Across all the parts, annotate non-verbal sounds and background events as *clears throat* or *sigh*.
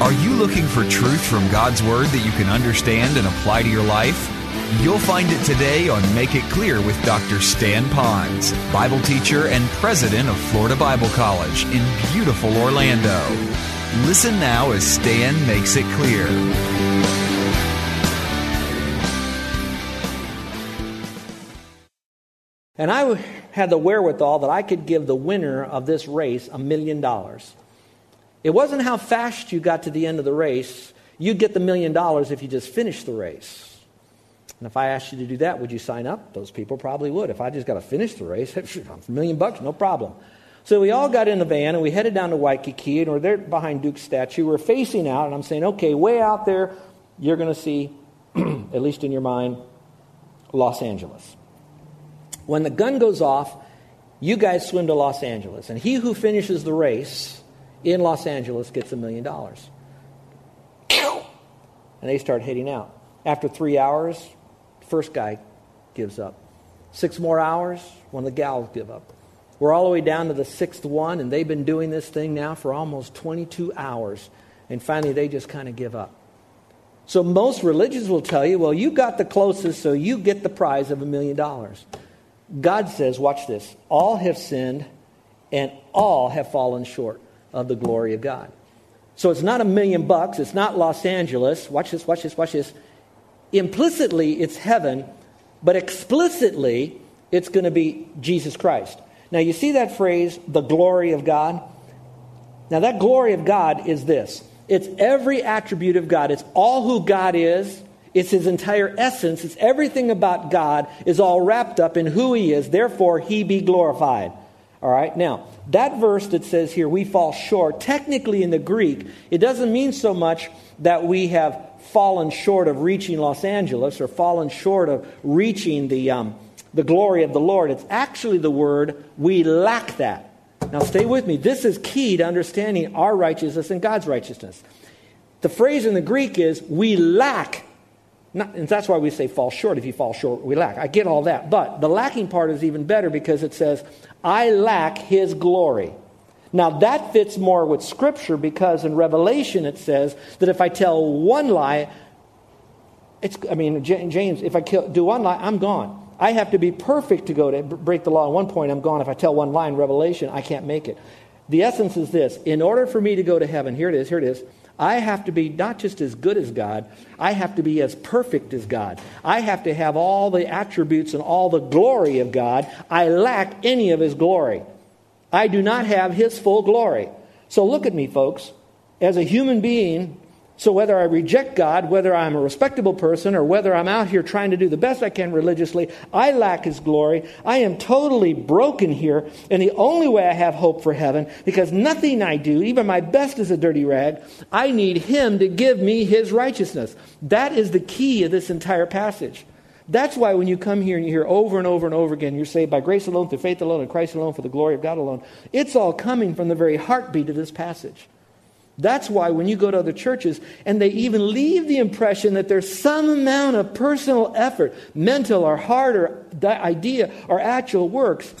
Are you looking for truth from God's Word that you can understand and apply to your life? You'll find it today on Make It Clear with Dr. Stan Ponz, Bible teacher and president of Florida Bible College in beautiful Orlando. Listen now as Stan makes it clear. And I had the wherewithal that I could give the winner of this race a million dollars. It wasn't how fast you got to the end of the race. You'd get the million dollars if you just finished the race. And if I asked you to do that, would you sign up? Those people probably would. If I just got to finish the race, *laughs* a million bucks, no problem. So we all got in the van and we headed down to Waikiki and we're there behind Duke's statue. We're facing out and I'm saying, okay, way out there, you're going to see, *clears throat* at least in your mind, Los Angeles. When the gun goes off, you guys swim to Los Angeles. And he who finishes the race in Los Angeles gets a million dollars. And they start heading out. After three hours, first guy gives up. Six more hours, one of the gals give up. We're all the way down to the sixth one, and they've been doing this thing now for almost 22 hours. And finally, they just kind of give up. So most religions will tell you, well, you got the closest, so you get the prize of a million dollars. God says, watch this, all have sinned and all have fallen short of the glory of God. So it's not a million bucks, it's not Los Angeles. Watch this, watch this, watch this. Implicitly, it's heaven, but explicitly, it's going to be Jesus Christ. Now, you see that phrase, the glory of God? Now, that glory of God is this it's every attribute of God, it's all who God is, it's his entire essence, it's everything about God is all wrapped up in who he is, therefore, he be glorified. All right, now, that verse that says here, we fall short, technically in the Greek, it doesn't mean so much that we have fallen short of reaching Los Angeles or fallen short of reaching the, um, the glory of the Lord. It's actually the word, we lack that. Now, stay with me. This is key to understanding our righteousness and God's righteousness. The phrase in the Greek is, we lack not, and that's why we say fall short. If you fall short, we lack. I get all that. But the lacking part is even better because it says, I lack his glory. Now that fits more with Scripture because in Revelation it says that if I tell one lie, it's, I mean, James, if I kill, do one lie, I'm gone. I have to be perfect to go to break the law. At one point, I'm gone. If I tell one lie in Revelation, I can't make it. The essence is this in order for me to go to heaven, here it is, here it is. I have to be not just as good as God, I have to be as perfect as God. I have to have all the attributes and all the glory of God. I lack any of His glory. I do not have His full glory. So look at me, folks. As a human being, so whether I reject God, whether I'm a respectable person, or whether I'm out here trying to do the best I can religiously, I lack His glory. I am totally broken here, and the only way I have hope for heaven, because nothing I do, even my best is a dirty rag, I need Him to give me His righteousness. That is the key of this entire passage. That's why when you come here and you hear over and over and over again, you're saved by grace alone, through faith alone, in Christ alone, for the glory of God alone. It's all coming from the very heartbeat of this passage. That's why when you go to other churches and they even leave the impression that there's some amount of personal effort, mental or heart or idea or actual works,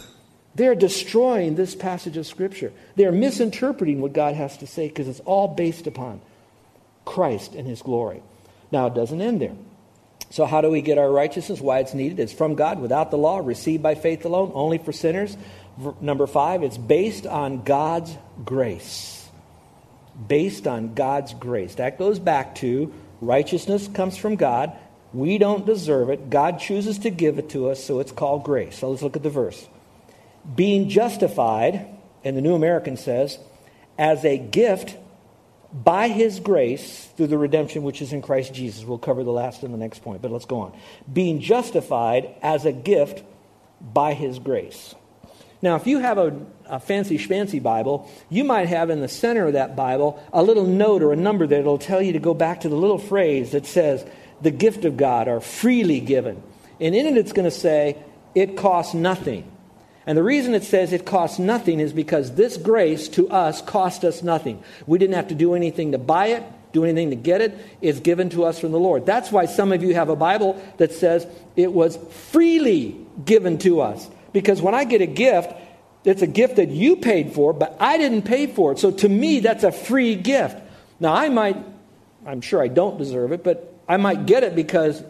they're destroying this passage of Scripture. They're misinterpreting what God has to say because it's all based upon Christ and His glory. Now, it doesn't end there. So, how do we get our righteousness? Why it's needed? It's from God without the law, received by faith alone, only for sinners. Number five, it's based on God's grace based on God's grace. That goes back to righteousness comes from God. We don't deserve it. God chooses to give it to us, so it's called grace. So let's look at the verse. Being justified, and the New American says, as a gift by his grace through the redemption which is in Christ Jesus. We'll cover the last and the next point, but let's go on. Being justified as a gift by his grace. Now, if you have a, a fancy schmancy Bible, you might have in the center of that Bible a little note or a number that will tell you to go back to the little phrase that says, the gift of God are freely given. And in it, it's going to say, it costs nothing. And the reason it says it costs nothing is because this grace to us cost us nothing. We didn't have to do anything to buy it, do anything to get it. It's given to us from the Lord. That's why some of you have a Bible that says it was freely given to us. Because when I get a gift, it's a gift that you paid for, but I didn't pay for it. So to me, that's a free gift. Now, I might, I'm sure I don't deserve it, but I might get it because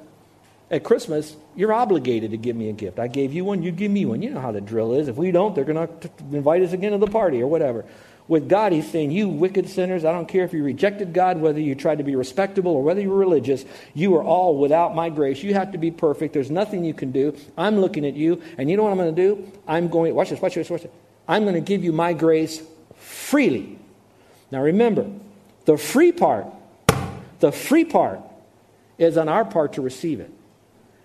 at Christmas, you're obligated to give me a gift. I gave you one, you give me one. You know how the drill is. If we don't, they're going to invite us again to the party or whatever. With God, He's saying, You wicked sinners, I don't care if you rejected God, whether you tried to be respectable or whether you were religious, you are all without my grace. You have to be perfect. There's nothing you can do. I'm looking at you, and you know what I'm going to do? I'm going, watch this, watch this, watch this. I'm going to give you my grace freely. Now remember, the free part, the free part is on our part to receive it.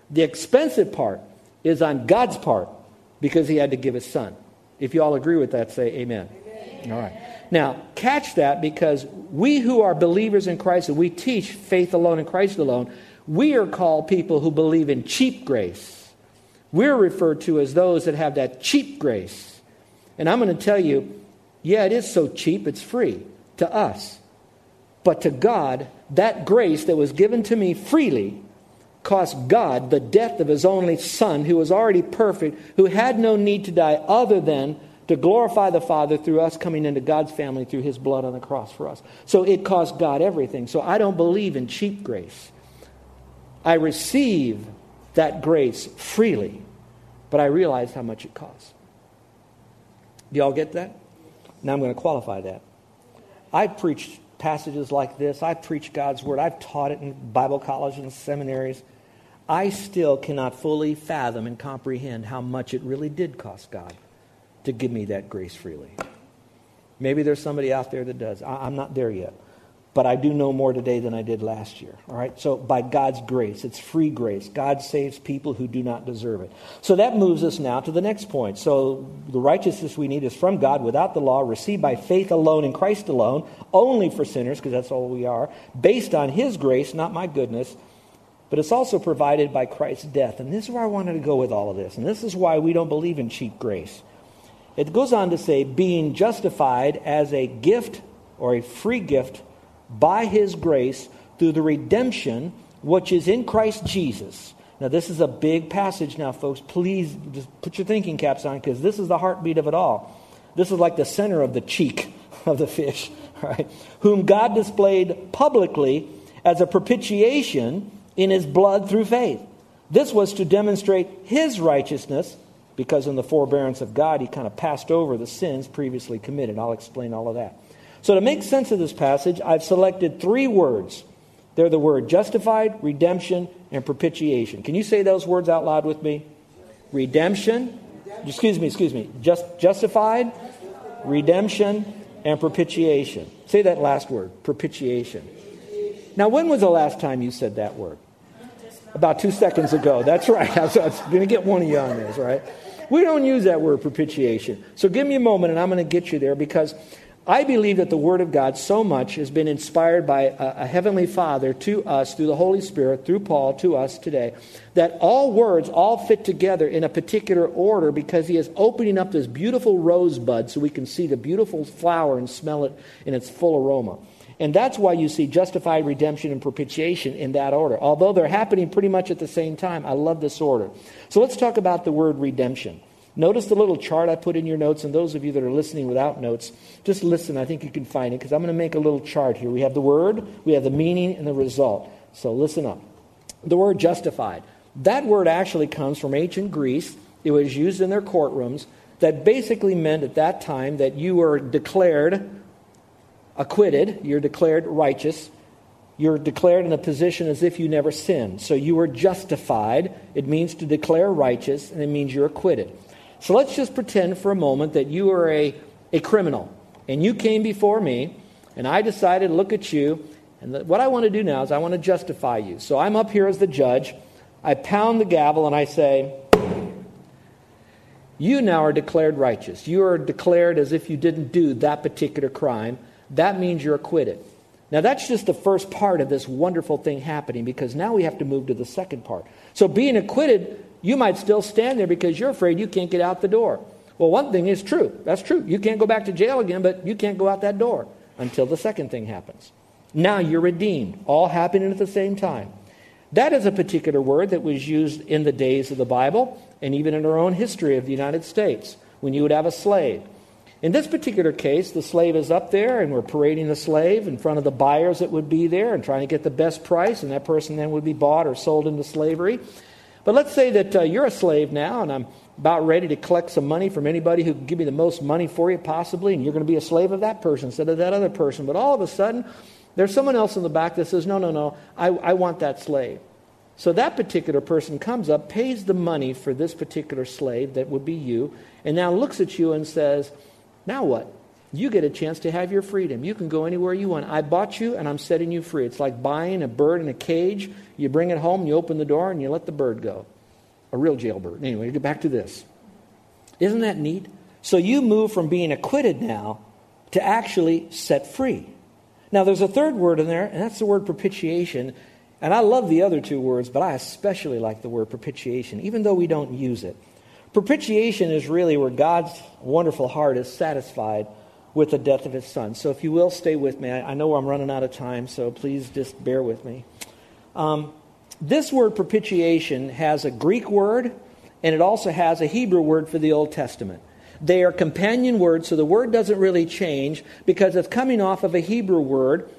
The expensive part is on God's part because he had to give his son. If you all agree with that, say amen. All right. Now, catch that because we who are believers in Christ and we teach faith alone in Christ alone, we are called people who believe in cheap grace. We're referred to as those that have that cheap grace. And I'm going to tell you, yeah, it is so cheap, it's free to us. But to God, that grace that was given to me freely cost God the death of his only son, who was already perfect, who had no need to die other than to glorify the Father through us coming into God's family through his blood on the cross for us. So it cost God everything. So I don't believe in cheap grace. I receive that grace freely, but I realize how much it costs. Do y'all get that? Now I'm going to qualify that. I preached passages like this. I preached God's word. I've taught it in Bible colleges and seminaries. I still cannot fully fathom and comprehend how much it really did cost God to give me that grace freely. Maybe there's somebody out there that does. I'm not there yet but I do know more today than I did last year. All right? So, by God's grace, it's free grace. God saves people who do not deserve it. So, that moves us now to the next point. So, the righteousness we need is from God without the law, received by faith alone in Christ alone, only for sinners, because that's all we are, based on His grace, not my goodness. But it's also provided by Christ's death. And this is where I wanted to go with all of this. And this is why we don't believe in cheap grace. It goes on to say, being justified as a gift or a free gift by his grace through the redemption which is in Christ Jesus. Now, this is a big passage now, folks. Please just put your thinking caps on because this is the heartbeat of it all. This is like the center of the cheek *laughs* of the fish, *laughs* right? Whom God displayed publicly as a propitiation in his blood through faith. This was to demonstrate his righteousness because in the forbearance of God, he kind of passed over the sins previously committed. I'll explain all of that. So, to make sense of this passage, I've selected three words. They're the word justified, redemption, and propitiation. Can you say those words out loud with me? Redemption, excuse me, excuse me, just, justified, redemption, and propitiation. Say that last word, propitiation. Now, when was the last time you said that word? About two seconds ago. That's right. *laughs* I was, going to get one of you on this, right? We don't use that word propitiation. So give me a moment and I'm going to get you there because I believe that the Word of God so much has been inspired by a, a, Heavenly Father to us through the Holy Spirit, through Paul to us today, that all words all fit together in a particular order because He is opening up this beautiful rosebud so we can see the beautiful flower and smell it in its full aroma. And that's why you see justified redemption and propitiation in that order. Although they're happening pretty much at the same time, I love this order. So let's talk about the word redemption. Notice the little chart I put in your notes, and those of you that are listening without notes, just listen. I think you can find it because I'm going to make a little chart here. We have the word, we have the meaning, and the result. So listen up. The word justified. That word actually comes from ancient Greece. It was used in their courtrooms. That basically meant at that time that you were declared acquitted, you're declared righteous, you're declared in a position as if you never sinned. So you are justified. It means to declare righteous, and it means you're acquitted. So let's just pretend for a moment that you are a, a criminal and you came before me and I decided to look at you. And the, what I want to do now is I want to justify you. So I'm up here as the judge. I pound the gavel and I say, you now are declared righteous. You are declared as if you didn't do that particular crime. That means you're acquitted. Now, that's just the first part of this wonderful thing happening because now we have to move to the second part. So, being acquitted, you might still stand there because you're afraid you can't get out the door. Well, one thing is true. That's true. You can't go back to jail again, but you can't go out that door until the second thing happens. Now you're redeemed, all happening at the same time. That is a particular word that was used in the days of the Bible and even in our own history of the United States when you would have a slave. In this particular case, the slave is up there and we're parading the slave in front of the buyers that would be there and trying to get the best price, and that person then would be bought or sold into slavery. But let's say that uh, you're a slave now, and I'm about ready to collect some money from anybody who can give me the most money for you, possibly, and you're going to be a slave of that person instead of that other person. But all of a sudden, there's someone else in the back that says, No, no, no, I, I want that slave. So that particular person comes up, pays the money for this particular slave that would be you, and now looks at you and says, Now what? You get a chance to have your freedom. You can go anywhere you want. I bought you and I'm setting you free. It's like buying a bird in a cage. You bring it home, you open the door, and you let the bird go. A real jailbird. Anyway, get back to this. Isn't that neat? So you move from being acquitted now to actually set free. Now, there's a third word in there, and that's the word propitiation. And I love the other two words, but I especially like the word propitiation, even though we don't use it. Propitiation is really where God's wonderful heart is satisfied with the death of his son. So, if you will, stay with me. I, I know I'm running out of time, so please just bear with me. Um, this word propitiation has a Greek word, and it also has a Hebrew word for the Old Testament. They are companion words, so the word doesn't really change because it's coming off of a Hebrew word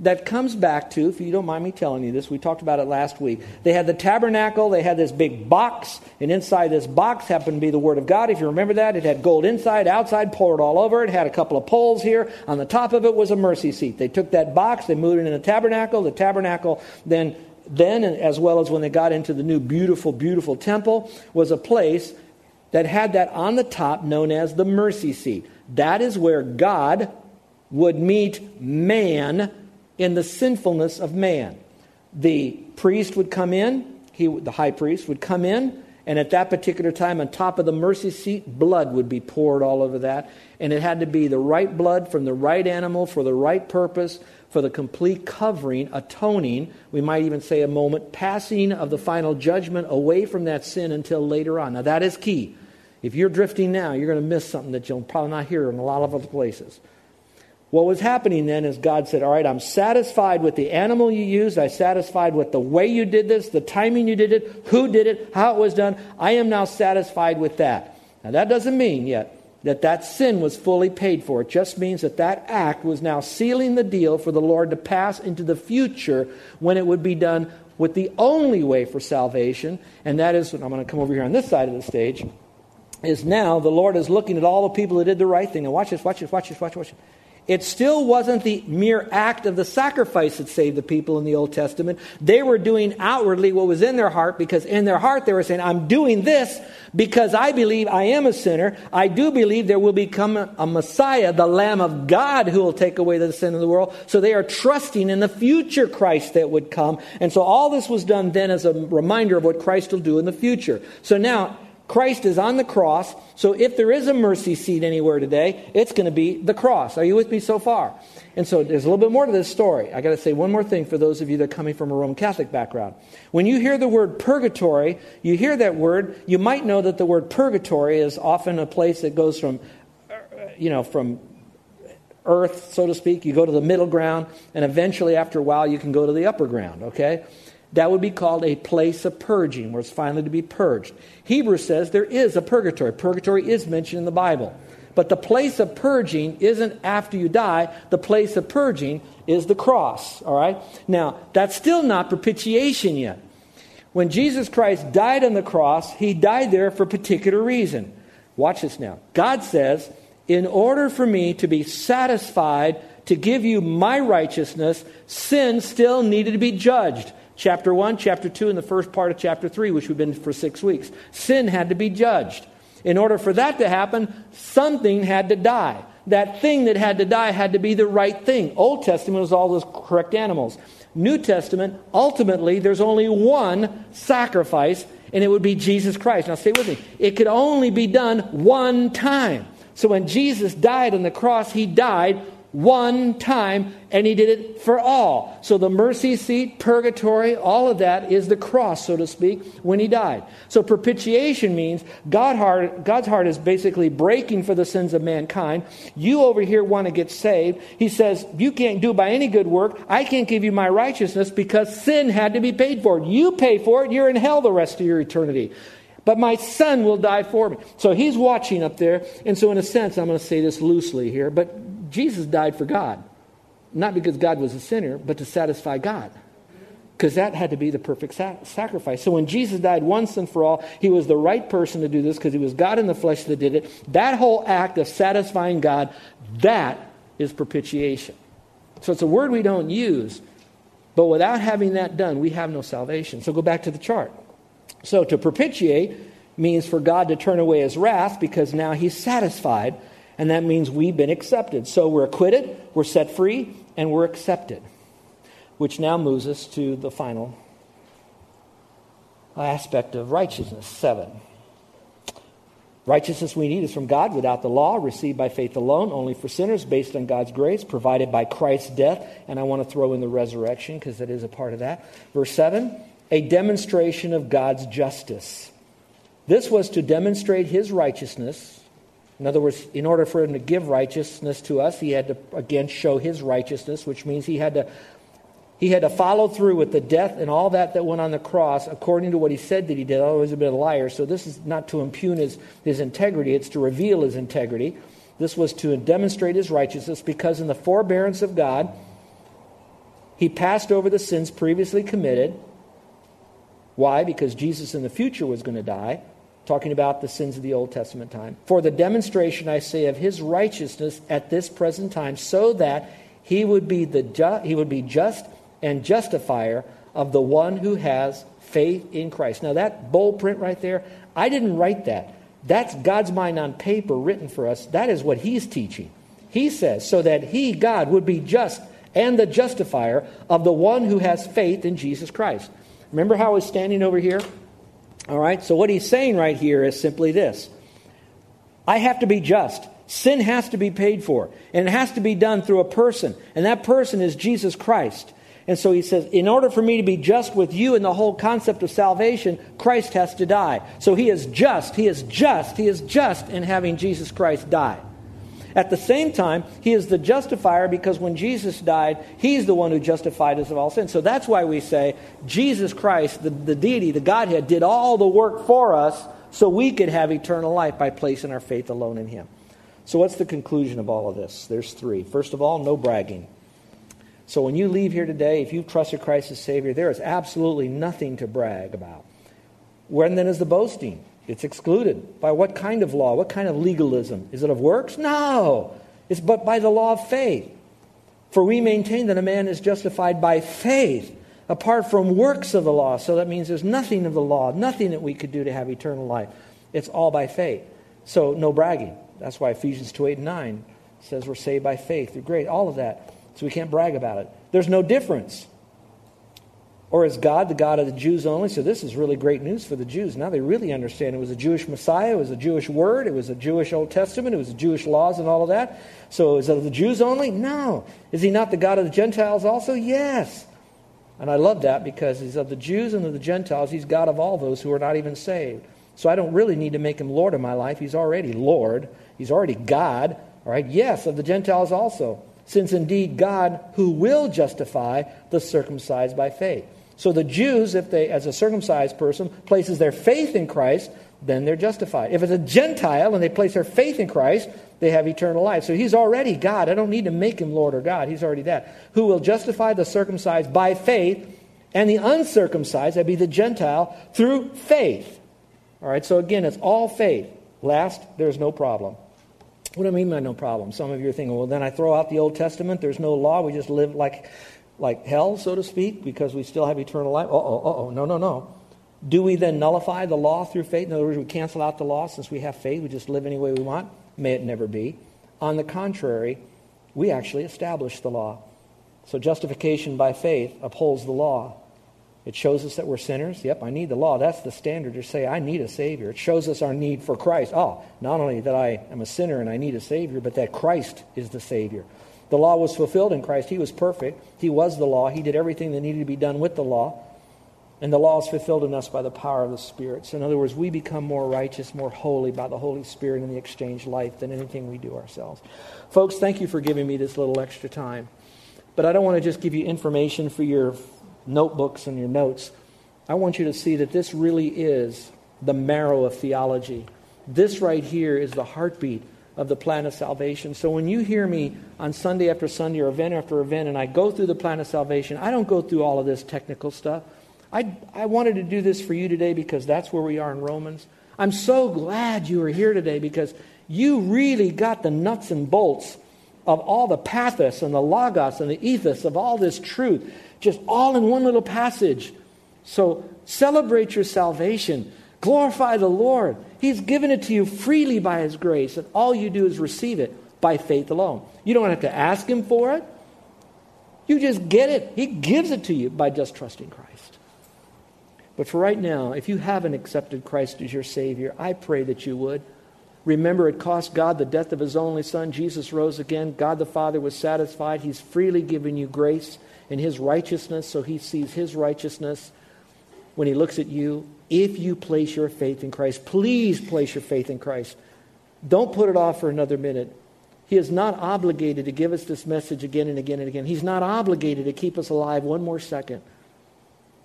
that comes back to, if you don't mind me telling you this, we talked about it last week. They had the tabernacle, they had this big box, and inside this box happened to be the Word of God. If you remember that, it had gold inside, outside, poured all over it, had a couple of poles here. On the top of it was a mercy seat. They took that box, they moved it in the tabernacle. The tabernacle then, then as well as when they got into the new beautiful, beautiful temple, was a place that had that on the top known as the mercy seat. That is where God would meet man in the sinfulness of man. The priest would come in, he, the high priest would come in, and at that particular time, on top of the mercy seat, blood would be poured all over that. And it had to be the right blood from the right animal for the right purpose, for the complete covering, atoning, we might even say a moment, passing of the final judgment away from that sin until later on. Now, that is key. If you're drifting now, you're going to miss something that you'll probably not hear in a lot of other places. What was happening then is God said, All right, I'm satisfied with the animal you used. I'm satisfied with the way you did this, the timing you did it, who did it, how it was done. I am now satisfied with that. Now, that doesn't mean yet that that sin was fully paid for. It just means that that act was now sealing the deal for the Lord to pass into the future when it would be done with the only way for salvation. And that is, I'm going to come over here on this side of the stage, is now the Lord is looking at all the people that did the right thing. And watch this, watch this, watch this, watch, watch this. It still wasn't the mere act of the sacrifice that saved the people in the Old Testament. They were doing outwardly what was in their heart because in their heart they were saying, I'm doing this because I believe I am a sinner. I do believe there will become a Messiah, the Lamb of God, who will take away the sin of the world. So they are trusting in the future Christ that would come. And so all this was done then as a reminder of what Christ will do in the future. So now, Christ is on the cross. So if there is a mercy seat anywhere today, it's going to be the cross. Are you with me so far? And so there's a little bit more to this story. I got to say one more thing for those of you that are coming from a Roman Catholic background. When you hear the word purgatory, you hear that word, you might know that the word purgatory is often a place that goes from, you know, from earth, so to speak. You go to the middle ground, and eventually, after a while, you can go to the upper ground, okay? That would be called a place of purging, where it's finally to be purged. Hebrews says there is a purgatory. Purgatory is mentioned in the Bible. But the place of purging isn't after you die. The place of purging is the cross, all right? Now, that's still not propitiation yet. When Jesus Christ died on the cross, he died there for a particular reason. Watch this now. God says, in order for me to be satisfied to give you my righteousness, sin still needed to be judged chapter 1, chapter 2, and the first part of chapter 3, which we've been for six weeks. Sin had to be judged. In order for that to happen, something had to die. That thing that had to die had to be the right thing. Old Testament was all those correct animals. New Testament, ultimately, there's only one sacrifice, and it would be Jesus Christ. Now, stay with me. It could only be done one time. So when Jesus died on the cross, he died one time, and he did it for all. So the mercy seat, purgatory, all of that is the cross, so to speak, when he died. So propitiation means God heart, God's heart is basically breaking for the sins of mankind. You over here want to get saved. He says, You can't do by any good work. I can't give you my righteousness because sin had to be paid for. You pay for it, you're in hell the rest of your eternity but my son will die for me. So he's watching up there. And so, in a sense, I'm going to say this loosely here, but Jesus died for God. Not because God was a sinner, but to satisfy God. Because that had to be the perfect sacrifice. So when Jesus died once and for all, he was the right person to do this because he was God in the flesh that did it. That whole act of satisfying God, that is propitiation. So it's a word we don't use, but without having that done, we have no salvation. So go back to the chart. So to propitiate means for God to turn away his wrath because now he's satisfied and that means we've been accepted. So we're acquitted, we're set free, and we're accepted. Which now moves us to the final aspect of righteousness, seven. Righteousness we need is from God without the law, received by faith alone, only for sinners, based on God's grace, provided by Christ's death. And I want to throw in the resurrection because that is a part of that. Verse 7 a demonstration of God's justice. This was to demonstrate his righteousness in other words, in order for him to give righteousness to us, he had to again show his righteousness, which means he had to he had to follow through with the death and all that that went on the cross according to what he said that he did. Otherwise, he'd been a liar. So this is not to impugn his, his integrity, it's to reveal his integrity. This was to demonstrate his righteousness because in the forbearance of God, he passed over the sins previously committed. Why? Because Jesus in the future was going to die talking about the sins of the Old Testament time. For the demonstration, I say, of his righteousness at this present time, so that he would be, the ju- he would be just and justifier of the one who has faith in Christ. Now, that bold print right there, I didn't write that. That's God's mind on paper written for us. That is what he's teaching. He says, so that he, God, would be just and the justifier of the one who has faith in Jesus Christ. Remember how I was standing over here? All right, so what he's saying right here is simply this I have to be just. Sin has to be paid for, and it has to be done through a person, and that person is Jesus Christ. And so he says, in order for me to be just with you in the whole concept of salvation, Christ has to die. So he is just, he is just, he is just in having Jesus Christ die. At the same time, he is the justifier because when Jesus died, he's the one who justified us of all sin. So that's why we say Jesus Christ, the, the deity, the Godhead, did all the work for us so we could have eternal life by placing our faith alone in him. So, what's the conclusion of all of this? There's three. First of all, no bragging. So, when you leave here today, if you've trusted Christ as Savior, there is absolutely nothing to brag about. When then is the boasting? It's excluded. By what kind of law? What kind of legalism? Is it of works? No. It's but by the law of faith. For we maintain that a man is justified by faith apart from works of the law. So that means there's nothing of the law, nothing that we could do to have eternal life. It's all by faith. So no bragging. That's why Ephesians 2 8 and 9 says we're saved by faith through grace. All of that. So we can't brag about it. There's no difference. Or is God the God of the Jews only? So this is really great news for the Jews. Now they really understand it was a Jewish Messiah, it was a Jewish word, it was a Jewish Old Testament, it was Jewish laws and all of that. So is it of the Jews only? No. Is he not the God of the Gentiles also? Yes. And I love that because he's of the Jews and of the Gentiles. He's God of all those who are not even saved. So I don't really need to make him Lord of my life. He's already Lord. He's already God. All right. Yes, of the Gentiles also. Since indeed God, who will justify the circumcised by faith. So the Jews, if they, as a circumcised person, places their faith in Christ, then they're justified. If it's a Gentile and they place their faith in Christ, they have eternal life. So he's already God. I don't need to make him Lord or God. He's already that. Who will justify the circumcised by faith and the uncircumcised, that be the Gentile, through faith. All right, so again, it's all faith. Last, there's no problem. What do I mean by no problem? Some of you are thinking, well, then I throw out the Old Testament. There's no law. We just live like like hell, so to speak, because we still have eternal life? Uh oh, uh oh, no, no, no. Do we then nullify the law through faith? In other words, we cancel out the law since we have faith, we just live any way we want? May it never be. On the contrary, we actually establish the law. So justification by faith upholds the law. It shows us that we're sinners. Yep, I need the law. That's the standard to say I need a Savior. It shows us our need for Christ. Oh, not only that I am a sinner and I need a Savior, but that Christ is the Savior. The law was fulfilled in Christ. He was perfect. He was the law. He did everything that needed to be done with the law. And the law is fulfilled in us by the power of the Spirit. So, in other words, we become more righteous, more holy by the Holy Spirit in the exchange life than anything we do ourselves. Folks, thank you for giving me this little extra time. But I don't want to just give you information for your notebooks and your notes. I want you to see that this really is the marrow of theology. This right here is the heartbeat of the plan of salvation. So when you hear me on Sunday after Sunday or event after event and I go through the plan of salvation, I don't go through all of this technical stuff. I, I wanted to do this for you today because that's where we are in Romans. I'm so glad you are here today because you really got the nuts and bolts of all the pathos and the logos and the ethos of all this truth, just all in one little passage. So celebrate your salvation. Glorify the Lord. He's given it to you freely by His grace, and all you do is receive it by faith alone. You don't have to ask Him for it. You just get it. He gives it to you by just trusting Christ. But for right now, if you haven't accepted Christ as your Savior, I pray that you would. Remember, it cost God the death of His only Son. Jesus rose again. God the Father was satisfied. He's freely given you grace in His righteousness, so He sees His righteousness when He looks at you. If you place your faith in Christ, please place your faith in Christ. Don't put it off for another minute. He is not obligated to give us this message again and again and again. He's not obligated to keep us alive one more second.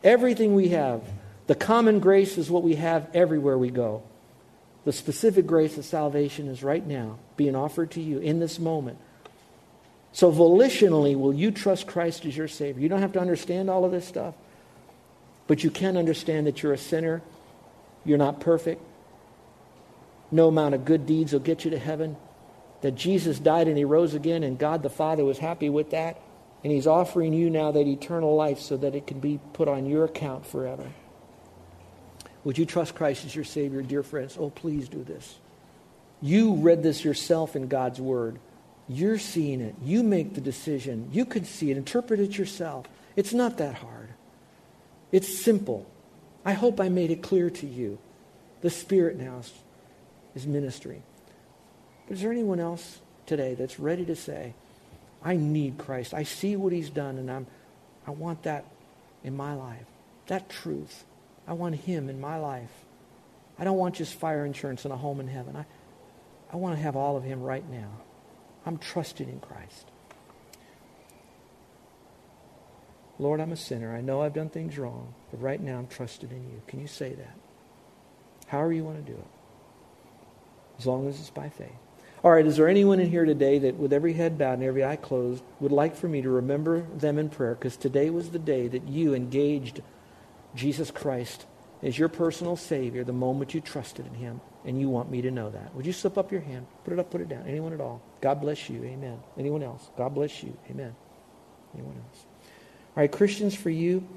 Everything we have, the common grace is what we have everywhere we go. The specific grace of salvation is right now being offered to you in this moment. So, volitionally, will you trust Christ as your Savior? You don't have to understand all of this stuff, but you can understand that you're a sinner. You're not perfect. No amount of good deeds will get you to heaven. That Jesus died and he rose again, and God the Father was happy with that. And he's offering you now that eternal life so that it can be put on your account forever. Would you trust Christ as your Savior, dear friends? Oh, please do this. You read this yourself in God's Word. You're seeing it. You make the decision. You can see it. Interpret it yourself. It's not that hard. It's simple. I hope I made it clear to you. The Spirit now is, is ministering. But is there anyone else today that's ready to say, I need Christ. I see what he's done, and I'm, I want that in my life. That truth. I want Him in my life. I don't want just fire insurance and a home in heaven. I, I want to have all of Him right now. I'm trusting in Christ. Lord, I'm a sinner. I know I've done things wrong, but right now I'm trusting in you. Can you say that? However you want to do it. As long as it's by faith. All right, is there anyone in here today that, with every head bowed and every eye closed, would like for me to remember them in prayer? Because today was the day that you engaged Jesus Christ as your personal Savior the moment you trusted in Him, and you want me to know that. Would you slip up your hand? Put it up, put it down. Anyone at all? God bless you. Amen. Anyone else? God bless you. Amen. Anyone else? All right, Christians, for you,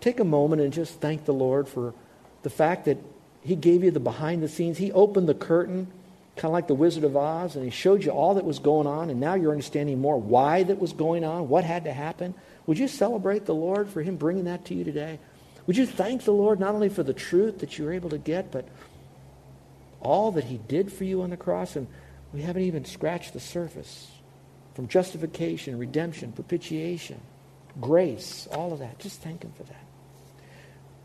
take a moment and just thank the Lord for the fact that He gave you the behind the scenes. He opened the curtain, kind of like the Wizard of Oz, and He showed you all that was going on, and now you're understanding more why that was going on, what had to happen. Would you celebrate the Lord for Him bringing that to you today? Would you thank the Lord not only for the truth that you were able to get, but all that He did for you on the cross? And we haven't even scratched the surface from justification, redemption, propitiation, grace, all of that. Just thank Him for that.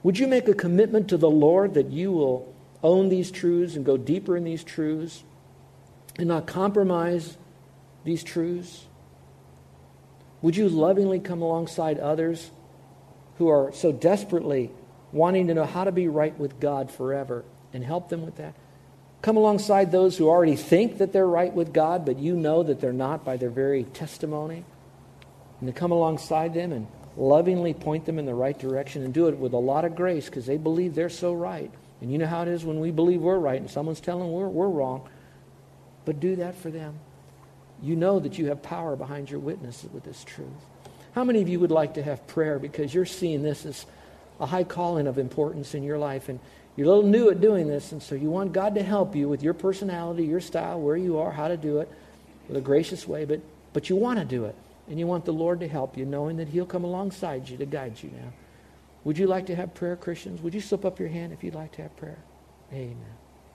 Would you make a commitment to the Lord that you will own these truths and go deeper in these truths and not compromise these truths? Would you lovingly come alongside others who are so desperately wanting to know how to be right with God forever and help them with that. Come alongside those who already think that they're right with God, but you know that they're not by their very testimony. And to come alongside them and lovingly point them in the right direction and do it with a lot of grace because they believe they're so right. And you know how it is when we believe we're right and someone's telling we're, we're wrong. But do that for them. You know that you have power behind your witness with this truth. How many of you would like to have prayer because you're seeing this as a high calling of importance in your life and you're a little new at doing this and so you want God to help you with your personality, your style, where you are, how to do it with a gracious way, but, but you want to do it and you want the Lord to help you knowing that he'll come alongside you to guide you now. Would you like to have prayer, Christians? Would you slip up your hand if you'd like to have prayer? Amen.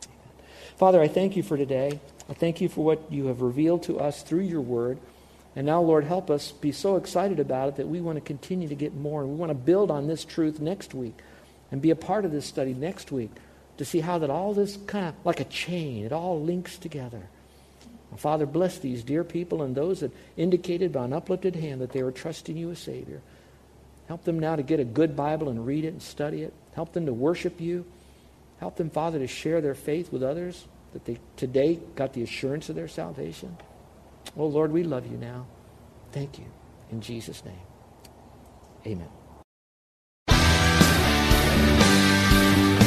Amen. Father, I thank you for today. I thank you for what you have revealed to us through your word. And now, Lord, help us be so excited about it that we want to continue to get more. And we want to build on this truth next week and be a part of this study next week to see how that all this kind of like a chain, it all links together. Father, bless these dear people and those that indicated by an uplifted hand that they were trusting you as Savior. Help them now to get a good Bible and read it and study it. Help them to worship you. Help them, Father, to share their faith with others, that they today got the assurance of their salvation. Oh, Lord, we love you now. Thank you. In Jesus' name, amen.